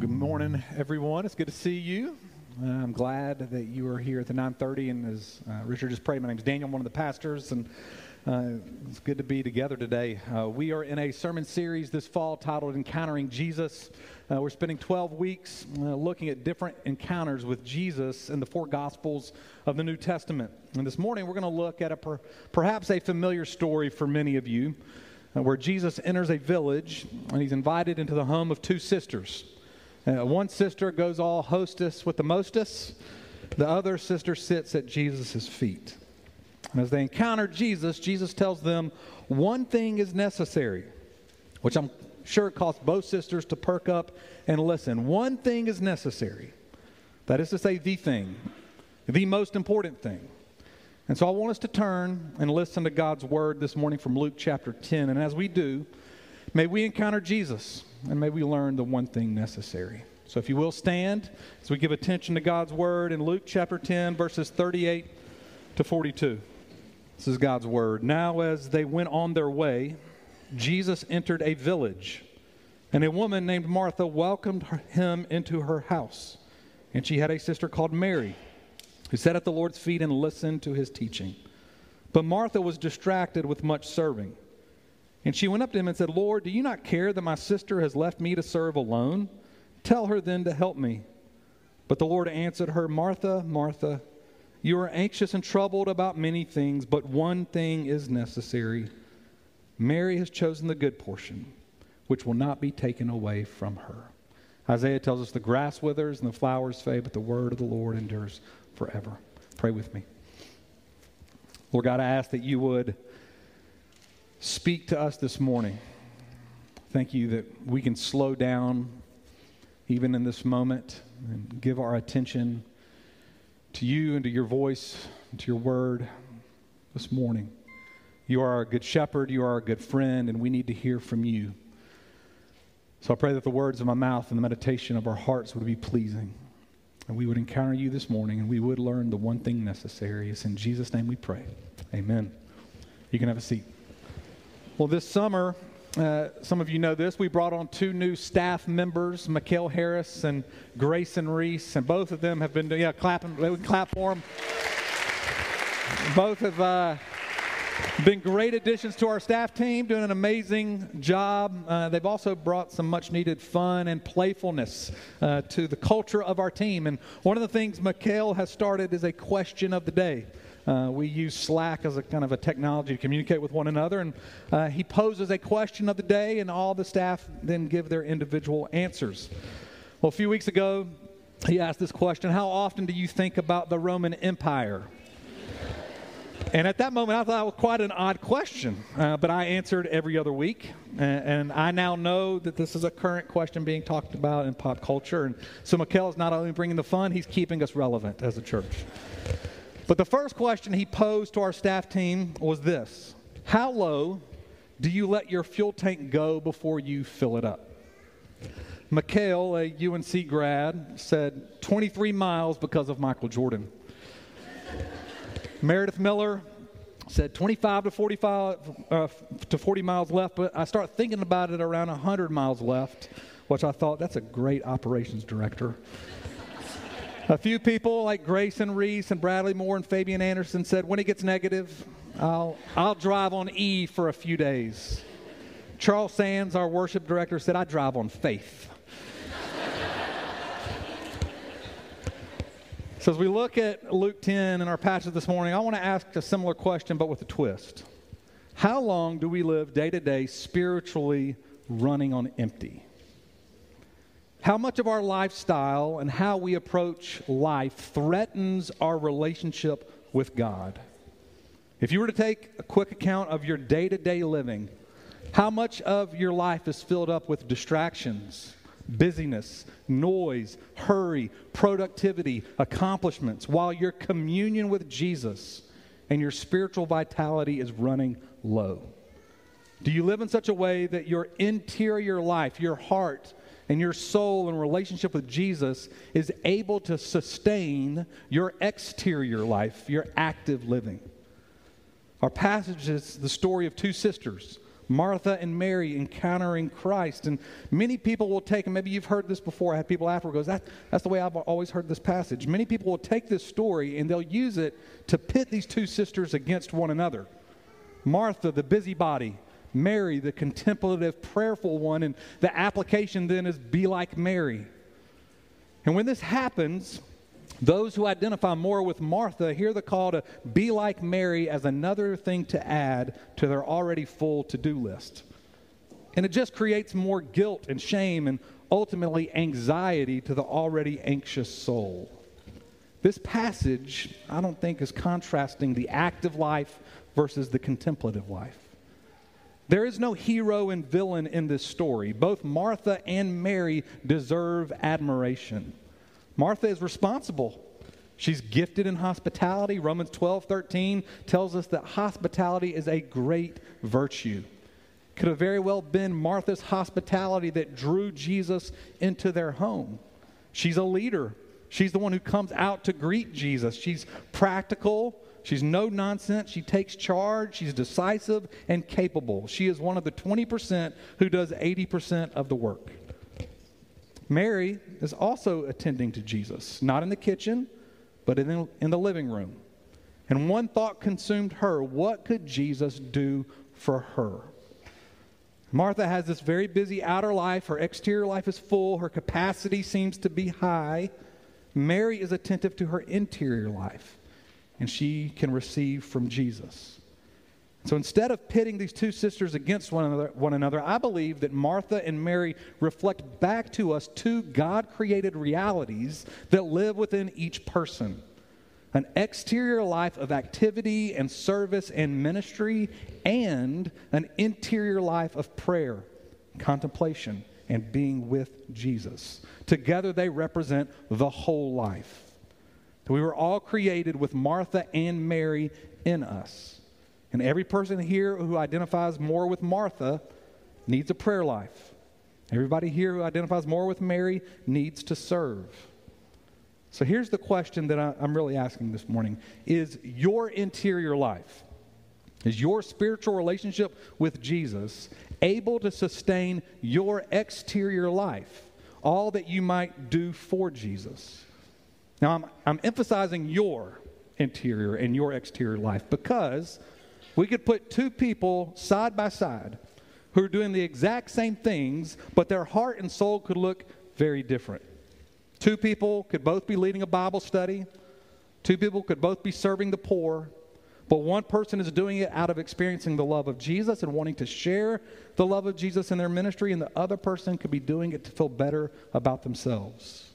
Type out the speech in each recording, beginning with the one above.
Good morning, everyone. It's good to see you. Uh, I'm glad that you are here at the 9:30. And as uh, Richard just prayed, my name is Daniel, I'm one of the pastors, and uh, it's good to be together today. Uh, we are in a sermon series this fall titled "Encountering Jesus." Uh, we're spending 12 weeks uh, looking at different encounters with Jesus in the four Gospels of the New Testament. And this morning, we're going to look at a per- perhaps a familiar story for many of you, where Jesus enters a village and he's invited into the home of two sisters. Uh, one sister goes all hostess with the mostess. The other sister sits at Jesus' feet. And as they encounter Jesus, Jesus tells them one thing is necessary, which I'm sure it cost both sisters to perk up and listen. One thing is necessary. That is to say, the thing, the most important thing. And so I want us to turn and listen to God's word this morning from Luke chapter 10. And as we do, may we encounter Jesus and may we learn the one thing necessary. So, if you will stand as we give attention to God's word in Luke chapter 10, verses 38 to 42. This is God's word. Now, as they went on their way, Jesus entered a village, and a woman named Martha welcomed him into her house. And she had a sister called Mary, who sat at the Lord's feet and listened to his teaching. But Martha was distracted with much serving. And she went up to him and said, Lord, do you not care that my sister has left me to serve alone? Tell her then to help me. But the Lord answered her, Martha, Martha, you are anxious and troubled about many things, but one thing is necessary. Mary has chosen the good portion, which will not be taken away from her. Isaiah tells us the grass withers and the flowers fade, but the word of the Lord endures forever. Pray with me. Lord God, I ask that you would speak to us this morning. Thank you that we can slow down even in this moment and give our attention to you and to your voice, and to your word this morning. You are a good shepherd, you are a good friend, and we need to hear from you. So I pray that the words of my mouth and the meditation of our hearts would be pleasing. And we would encounter you this morning and we would learn the one thing necessary. It's in Jesus' name we pray. Amen. You can have a seat. Well, this summer, uh, some of you know this. We brought on two new staff members, Mikhail Harris and Grayson Reese, and both of them have been, doing, yeah, clapping, clap for them. Both have uh, been great additions to our staff team, doing an amazing job. Uh, they've also brought some much needed fun and playfulness uh, to the culture of our team. And one of the things Mikhail has started is a question of the day. Uh, we use Slack as a kind of a technology to communicate with one another. And uh, he poses a question of the day, and all the staff then give their individual answers. Well, a few weeks ago, he asked this question How often do you think about the Roman Empire? And at that moment, I thought it was quite an odd question, uh, but I answered every other week. And, and, I now know that this is a current question being talked about in pop culture. And so Mikhail is not only bringing the fun, he's keeping us relevant as a church. But the first question he posed to our staff team was this How low do you let your fuel tank go before you fill it up? Mikhail, a UNC grad, said 23 miles because of Michael Jordan. Meredith Miller said 25 to 45 uh, to 40 miles left, but I start thinking about it around 100 miles left, which I thought that's a great operations director. A few people like Grayson Reese and Bradley Moore and Fabian Anderson said, when it gets negative, I'll, I'll drive on E for a few days. Charles Sands, our worship director, said, I drive on faith. so, as we look at Luke 10 in our passage this morning, I want to ask a similar question, but with a twist. How long do we live day to day spiritually running on empty? How much of our lifestyle and how we approach life threatens our relationship with God? If you were to take a quick account of your day to day living, how much of your life is filled up with distractions, busyness, noise, hurry, productivity, accomplishments, while your communion with Jesus and your spiritual vitality is running low? Do you live in such a way that your interior life, your heart, and your soul and relationship with Jesus is able to sustain your exterior life, your active living. Our passage is the story of two sisters, Martha and Mary encountering Christ. And many people will take, and maybe you've heard this before. I had people after goes, that, that's the way I've always heard this passage. Many people will take this story and they'll use it to pit these two sisters against one another. Martha, the busybody, Mary, the contemplative, prayerful one, and the application then is be like Mary. And when this happens, those who identify more with Martha hear the call to be like Mary as another thing to add to their already full to do list. And it just creates more guilt and shame and ultimately anxiety to the already anxious soul. This passage, I don't think, is contrasting the active life versus the contemplative life. There is no hero and villain in this story. Both Martha and Mary deserve admiration. Martha is responsible. She's gifted in hospitality. Romans 12, 13 tells us that hospitality is a great virtue. Could have very well been Martha's hospitality that drew Jesus into their home. She's a leader. She's the one who comes out to greet Jesus. She's practical. She's no nonsense. She takes charge. She's decisive and capable. She is one of the 20% who does 80% of the work. Mary is also attending to Jesus, not in the kitchen, but in the, in the living room. And one thought consumed her what could Jesus do for her? Martha has this very busy outer life. Her exterior life is full. Her capacity seems to be high. Mary is attentive to her interior life, and she can receive from Jesus. So instead of pitting these two sisters against one another, one another, I believe that Martha and Mary reflect back to us two God created realities that live within each person an exterior life of activity and service and ministry, and an interior life of prayer, contemplation, and being with Jesus. Together, they represent the whole life. We were all created with Martha and Mary in us. And every person here who identifies more with Martha needs a prayer life. Everybody here who identifies more with Mary needs to serve. So here's the question that I, am really asking this morning Is your interior life, is your spiritual relationship with Jesus able to sustain your exterior life, all that you might do for Jesus? Now, I'm, I'm emphasizing your interior and your exterior life because we could put two people side by side who are doing the exact same things, but their heart and soul could look very different. Two people could both be leading a Bible study, two people could both be serving the poor, but one person is doing it out of experiencing the love of Jesus and wanting to share the love of Jesus in their ministry, and the other person could be doing it to feel better about themselves.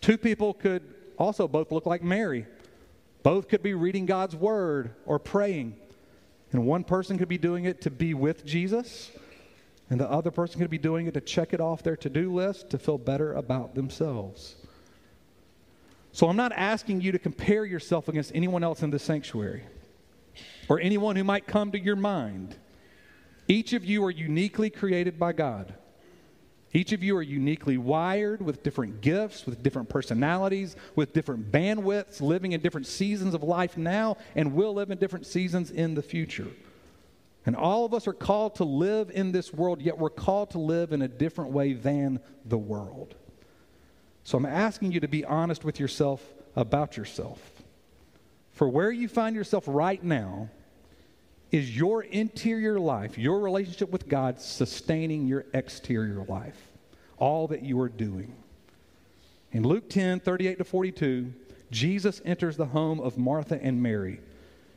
Two people could also both look like Mary. Both could be reading God's word or praying. And one person could be doing it to be with Jesus, and the other person could be doing it to check it off their to do list to feel better about themselves. So I'm not asking you to compare yourself against anyone else in the sanctuary or anyone who might come to your mind. Each of you are uniquely created by God. Each of you are uniquely wired with different gifts, with different personalities, with different bandwidths, living in different seasons of life now, and will live in different seasons in the future. And all of us are called to live in this world, yet we're called to live in a different way than the world. So I'm asking you to be honest with yourself about yourself. For where you find yourself right now, is your interior life, your relationship with God, sustaining your exterior life? All that you are doing. In Luke 10 38 to 42, Jesus enters the home of Martha and Mary.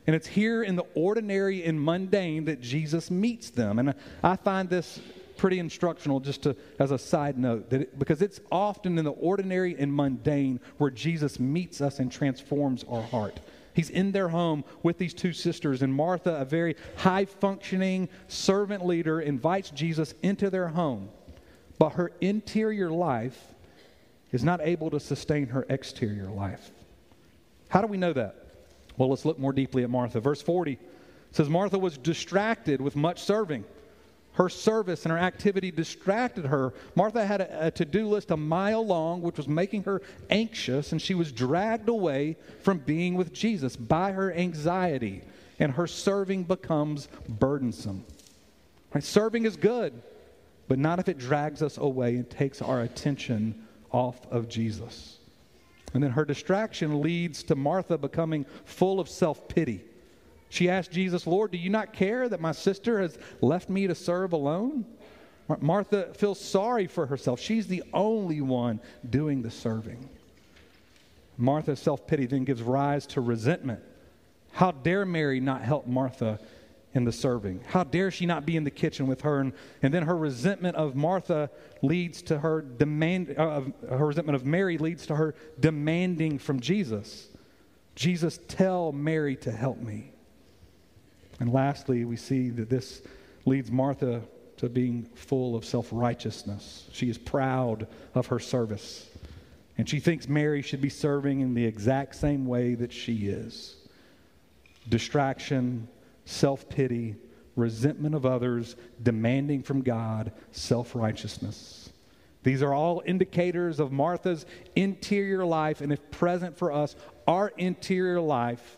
And it's here in the ordinary and mundane that Jesus meets them. And I find this pretty instructional just to, as a side note that it, because it's often in the ordinary and mundane where Jesus meets us and transforms our heart. He's in their home with these two sisters, and Martha, a very high functioning servant leader, invites Jesus into their home. But her interior life is not able to sustain her exterior life. How do we know that? Well, let's look more deeply at Martha. Verse 40 says Martha was distracted with much serving. Her service and her activity distracted her. Martha had a, a to do list a mile long, which was making her anxious, and she was dragged away from being with Jesus by her anxiety, and her serving becomes burdensome. Right? Serving is good, but not if it drags us away and takes our attention off of Jesus. And then her distraction leads to Martha becoming full of self pity. She asked Jesus, Lord, do you not care that my sister has left me to serve alone? Martha feels sorry for herself. She's the only one doing the serving. Martha's self pity then gives rise to resentment. How dare Mary not help Martha in the serving? How dare she not be in the kitchen with her? And, and then her resentment of Martha leads to her demand, uh, her resentment of Mary leads to her demanding from Jesus Jesus, tell Mary to help me. And lastly, we see that this leads Martha to being full of self righteousness. She is proud of her service. And she thinks Mary should be serving in the exact same way that she is distraction, self pity, resentment of others, demanding from God, self righteousness. These are all indicators of Martha's interior life, and if present for us, our interior life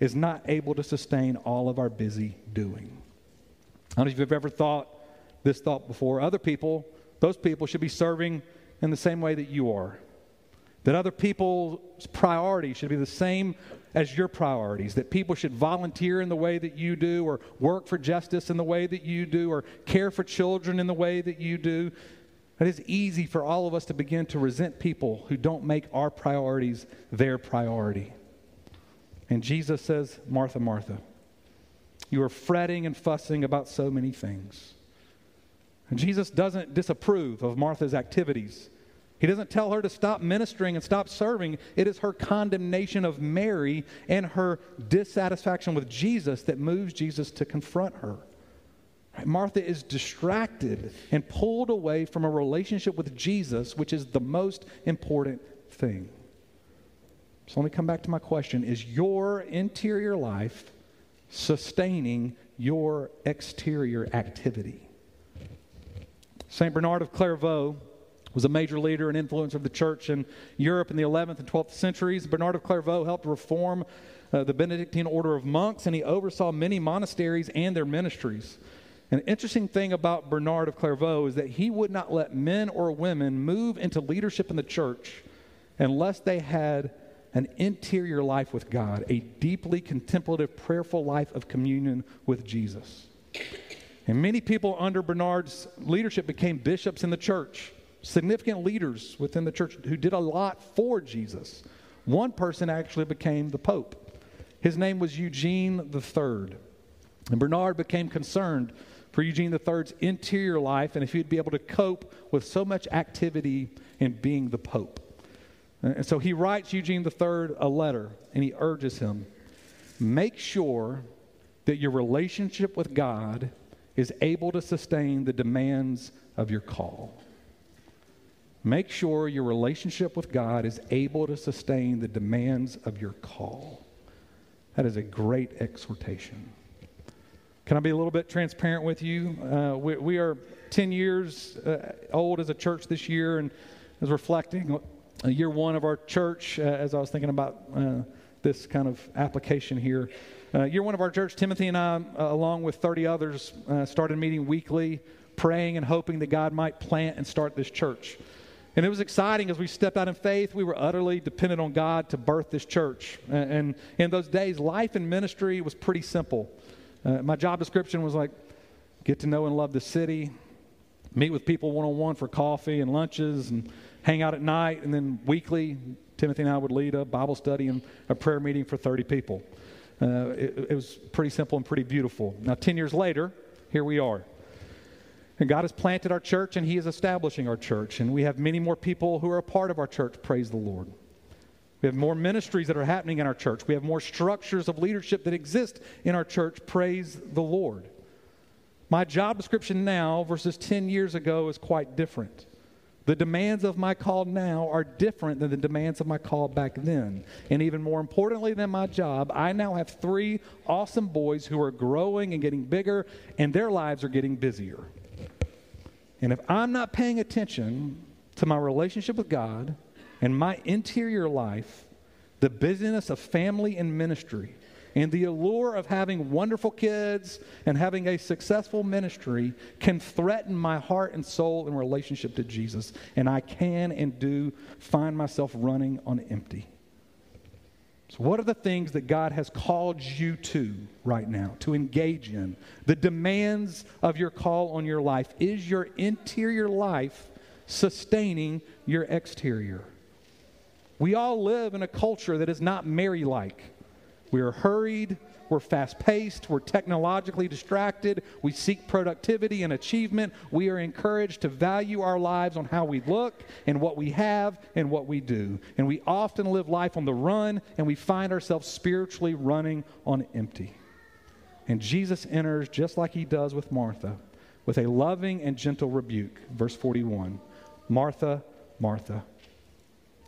is not able to sustain all of our busy doing. I don't know if you've ever thought this thought before. Other people, those people should be serving in the same way that you are. That other people's priorities should be the same as your priorities. That people should volunteer in the way that you do, or work for justice in the way that you do, or care for children in the way that you do. It is easy for all of us to begin to resent people who don't make our priorities their priority. And Jesus says, Martha, Martha, you are fretting and fussing about so many things. And Jesus doesn't disapprove of Martha's activities. He doesn't tell her to stop ministering and stop serving. It is her condemnation of Mary and her dissatisfaction with Jesus that moves Jesus to confront her. Martha is distracted and pulled away from a relationship with Jesus, which is the most important thing. So let me come back to my question Is your interior life sustaining your exterior activity? St. Bernard of Clairvaux was a major leader and influencer of the church in Europe in the 11th and 12th centuries. Bernard of Clairvaux helped reform uh, the Benedictine order of monks, and he oversaw many monasteries and their ministries. An interesting thing about Bernard of Clairvaux is that he would not let men or women move into leadership in the church unless they had an interior life with God, a deeply contemplative, prayerful life of communion with Jesus. And many people under Bernard's leadership became bishops in the church significant leaders within the church who did a lot for Jesus. One person actually became the Pope. His name was Eugene III. And Bernard became concerned for Eugene III's interior life and if he'd be able to cope with so much activity in being the Pope. And so he writes Eugene III a letter and he urges him make sure that your relationship with God is able to sustain the demands of your call. Make sure your relationship with God is able to sustain the demands of your call. That is a great exhortation. Can I be a little bit transparent with you? Uh, we, we, are 10 years uh, old as a church this year, and as reflecting year one of our church, uh, as I was thinking about uh, this kind of application here. Uh, year one of our church, Timothy and I, along with 30 others, started meeting weekly, praying and hoping that God might plant and start this church. And it was exciting as we stepped out in faith. We were utterly dependent on God to birth this church. And, in those days, life and ministry was pretty simple. Uh, my job description was like get to know and love the city, meet with people one on one for coffee and lunches, and hang out at night. And then weekly, Timothy and I would lead a Bible study and a prayer meeting for 30 people. Uh, it, it was pretty simple and pretty beautiful. Now, 10 years later, here we are. And God has planted our church and He is establishing our church. And we have many more people who are a part of our church. Praise the Lord. We have more ministries that are happening in our church. We have more structures of leadership that exist in our church. Praise the Lord. My job description now versus 10 years ago is quite different. The demands of my call now are different than the demands of my call back then. And even more importantly than my job, I now have three awesome boys who are growing and getting bigger, and their lives are getting busier. And if I'm not paying attention to my relationship with God and my interior life, the busyness of family and ministry and the allure of having wonderful kids and having a successful ministry can threaten my heart and soul in relationship to Jesus. And I can and do find myself running on empty. So, what are the things that God has called you to right now to engage in? The demands of your call on your life. Is your interior life sustaining your exterior? We all live in a culture that is not Mary like. We are hurried, we're fast paced, we're technologically distracted, we seek productivity and achievement. We are encouraged to value our lives on how we look and what we have and what we do. And we often live life on the run and we find ourselves spiritually running on empty. And Jesus enters just like he does with Martha with a loving and gentle rebuke. Verse 41 Martha, Martha.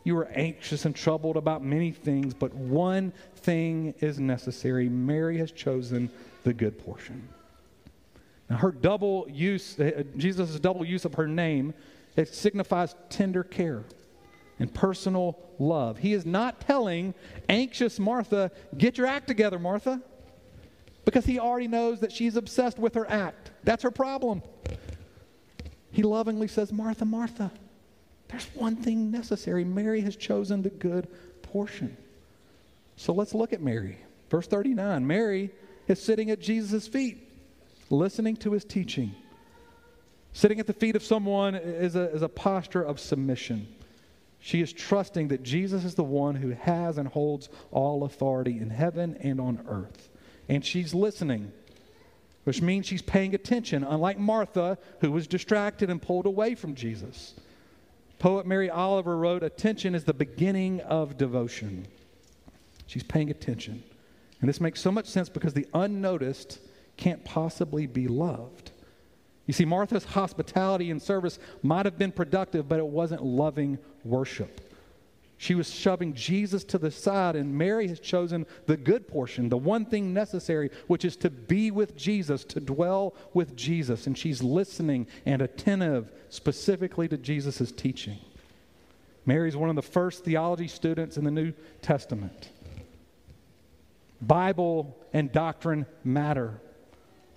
You are anxious and troubled about many things, but one thing is necessary. Mary has chosen the good portion. Now, her double use, uh, Jesus' double use of her name, it signifies tender care and personal love. He is not telling anxious Martha, get your act together, Martha, because he already knows that she's obsessed with her act. That's her problem. He lovingly says, Martha, Martha, there's one thing necessary. Mary has chosen the good portion. So let's look at Mary. Verse 39 Mary is sitting at Jesus' feet, listening to his teaching. Sitting at the feet of someone is a, is a posture of submission. She is trusting that Jesus is the one who has and holds all authority in heaven and on earth. And she's listening, which means she's paying attention, unlike Martha, who was distracted and pulled away from Jesus. Poet Mary Oliver wrote, Attention is the beginning of devotion. She's paying attention. And this makes so much sense because the unnoticed can't possibly be loved. You see, Martha's hospitality and service might have been productive, but it wasn't loving worship. She was shoving Jesus to the side, and Mary has chosen the good portion, the one thing necessary, which is to be with Jesus, to dwell with Jesus. And she's listening and attentive specifically to Jesus' teaching. Mary's one of the first theology students in the New Testament. Bible and doctrine matter.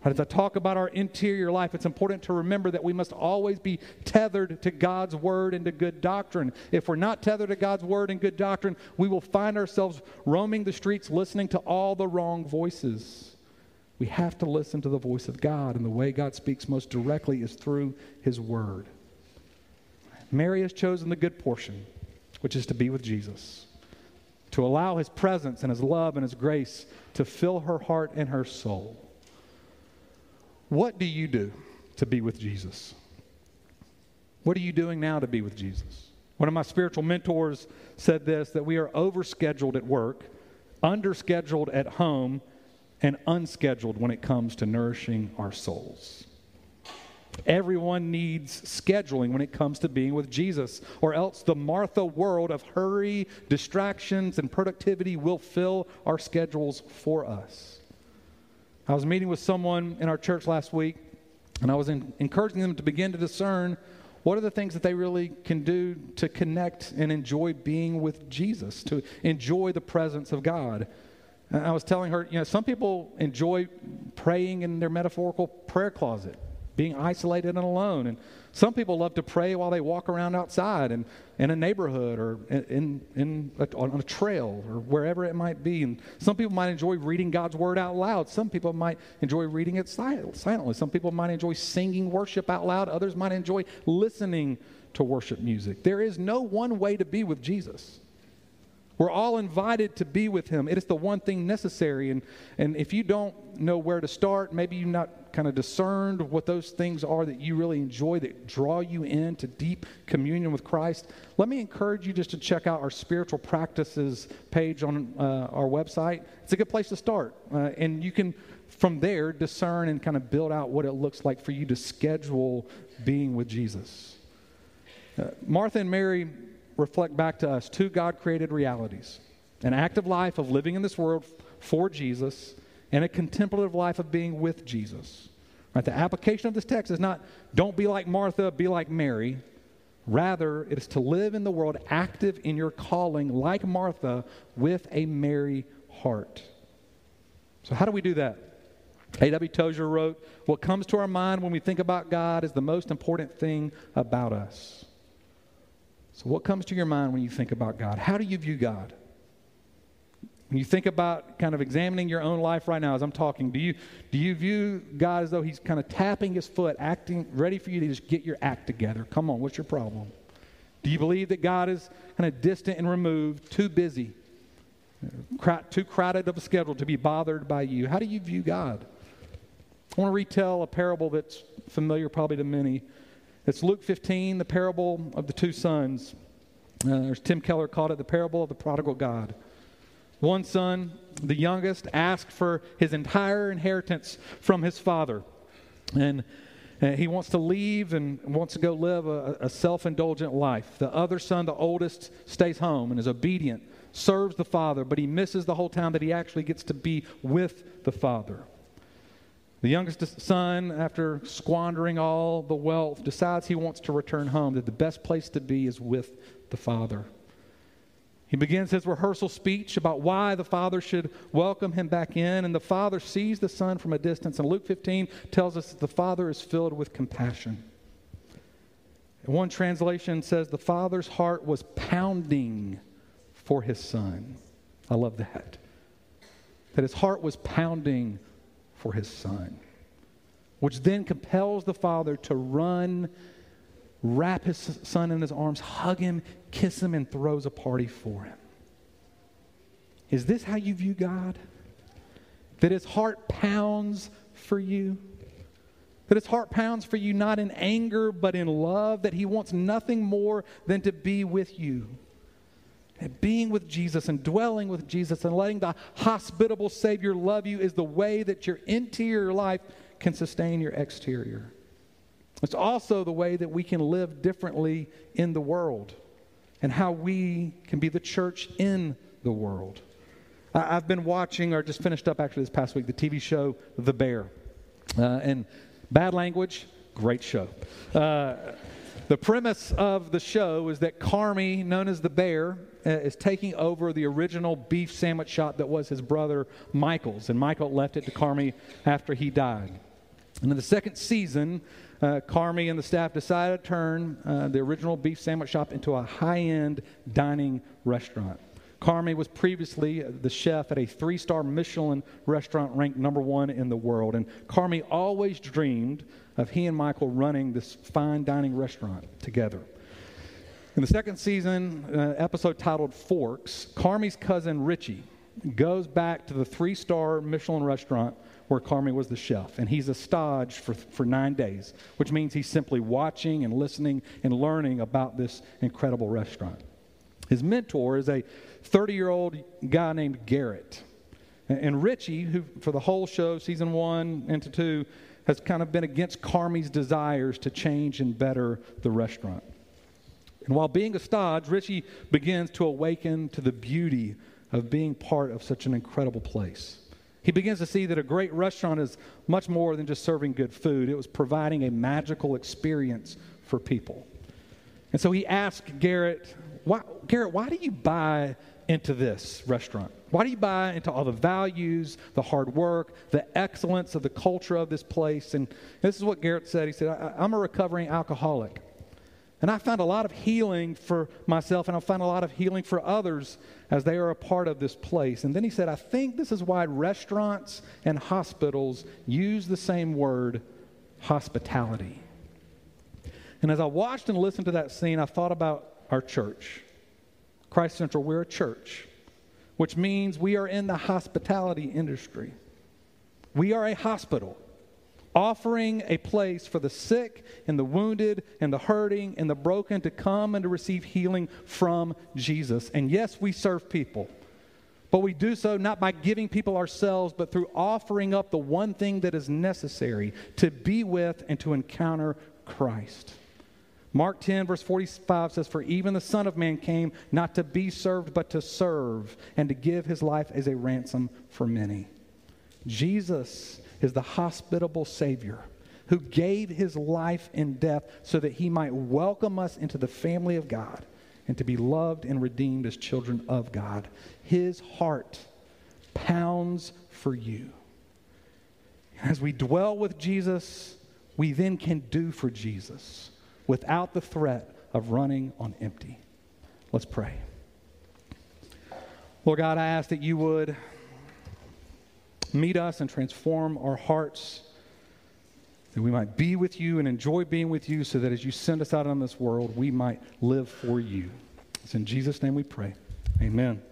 As I talk about our interior life, it's important to remember that we must always be tethered to God's word and to good doctrine. If we're not tethered to God's word and good doctrine, we will find ourselves roaming the streets listening to all the wrong voices. We have to listen to the voice of God, and the way God speaks most directly is through his word. Mary has chosen the good portion, which is to be with Jesus, to allow his presence and his love and his grace to fill her heart and her soul. What do you do to be with Jesus? What are you doing now to be with Jesus? One of my spiritual mentors said this that we are overscheduled at work, underscheduled at home, and unscheduled when it comes to nourishing our souls. Everyone needs scheduling when it comes to being with Jesus, or else the Martha world of hurry, distractions, and productivity will fill our schedules for us. I was meeting with someone in our church last week, and I was in, encouraging them to begin to discern what are the things that they really can do to connect and enjoy being with Jesus, to enjoy the presence of God. And I was telling her, you know, some people enjoy praying in their metaphorical prayer closet being isolated and alone. And some people love to pray while they walk around outside and in a neighborhood or in, in, a, on a trail or wherever it might be. And some people might enjoy reading God's word out loud. Some people might enjoy reading it silently. Some people might enjoy singing worship out loud. Others might enjoy listening to worship music. There is no one way to be with Jesus. We're all invited to be with him. It is the one thing necessary. And, and if you don't know where to start, maybe you've not kind of discerned what those things are that you really enjoy that draw you into deep communion with Christ, let me encourage you just to check out our spiritual practices page on uh, our website. It's a good place to start. Uh, and you can, from there, discern and kind of build out what it looks like for you to schedule being with Jesus. Uh, Martha and Mary reflect back to us two God created realities an active life of living in this world for Jesus and a contemplative life of being with Jesus. Right? The application of this text is not don't be like Martha, be like Mary. Rather, it is to live in the world active in your calling like Martha with a Mary heart. So, how do we do that? A.W. Tozer wrote, What comes to our mind when we think about God is the most important thing about us. So, what comes to your mind when you think about God? How do you view God? When you think about kind of examining your own life right now as I'm talking, do you, do you view God as though He's kind of tapping His foot, acting, ready for you to just get your act together? Come on, what's your problem? Do you believe that God is kind of distant and removed, too busy, too crowded of a schedule to be bothered by you? How do you view God? I want to retell a parable that's familiar probably to many. It's Luke 15, the parable of the two sons. Uh, Tim Keller called it the parable of the prodigal God. One son, the youngest, asked for his entire inheritance from his father. And uh, he wants to leave and wants to go live a, a self indulgent life. The other son, the oldest, stays home and is obedient, serves the father, but he misses the whole time that he actually gets to be with the father. The youngest son, after squandering all the wealth, decides he wants to return home, that the best place to be is with the father. He begins his rehearsal speech about why the Father should welcome him back in, and the Father sees the Son from a distance. And Luke 15 tells us that the Father is filled with compassion. One translation says the Father's heart was pounding for his Son. I love that. That his heart was pounding for his Son, which then compels the Father to run wrap his son in his arms, hug him, kiss him, and throws a party for him. Is this how you view God? That his heart pounds for you? That his heart pounds for you not in anger, but in love? That he wants nothing more than to be with you? And being with Jesus and dwelling with Jesus and letting the hospitable Savior love you is the way that your interior life can sustain your exterior. It's also the way that we can live differently in the world and how we can be the church in the world. I've been watching, or just finished up actually this past week, the TV show The Bear. Uh, and bad language, great show. Uh, the premise of the show is that Carmy, known as the Bear, uh, is taking over the original beef sandwich shop that was his brother Michael's. And Michael left it to Carmy after he died. And in the second season, uh, Carmy and the staff decided to turn uh, the original beef sandwich shop into a high end dining restaurant. Carmy was previously the chef at a three star Michelin restaurant ranked number one in the world. And Carmy always dreamed of he and Michael running this fine dining restaurant together. In the second season, uh, episode titled Forks, Carmy's cousin Richie goes back to the three star Michelin restaurant where Carmy was the chef. And he's a stage for, for nine days, which means he's simply watching and listening and learning about this incredible restaurant. His mentor is a 30 year old guy named Garrett. And Richie, who for the whole show, season one into two, has kind of been against Carmy's desires to change and better the restaurant. And while being a stage, Richie begins to awaken to the beauty of being part of such an incredible place. He begins to see that a great restaurant is much more than just serving good food, it was providing a magical experience for people. And so he asked Garrett, why, Garrett, why do you buy into this restaurant? Why do you buy into all the values, the hard work, the excellence of the culture of this place? And this is what Garrett said. He said, I'm a recovering alcoholic. And I found a lot of healing for myself, and I found a lot of healing for others as they are a part of this place. And then he said, I think this is why restaurants and hospitals use the same word, hospitality. And as I watched and listened to that scene, I thought about our church. Christ Central, we're a church, which means we are in the hospitality industry. We are a hospital offering a place for the sick and the wounded and the hurting and the broken to come and to receive healing from Jesus. And yes, we serve people. But we do so not by giving people ourselves, but through offering up the one thing that is necessary to be with and to encounter Christ. Mark 10, verse 45 says, For even the Son of Man came not to be served, but to serve, and to give his life as a ransom for many. Jesus is the hospitable Savior who gave his life in death so that he might welcome us into the family of God and to be loved and redeemed as children of God. His heart pounds for you. As we dwell with Jesus, we then can do for Jesus without the threat of running on empty. Let's pray. Lord God, I ask that you would meet us and transform our hearts, that we might be with you and enjoy being with you, so that as you send us out on this world, we might live for you. It's in Jesus' name we pray. Amen.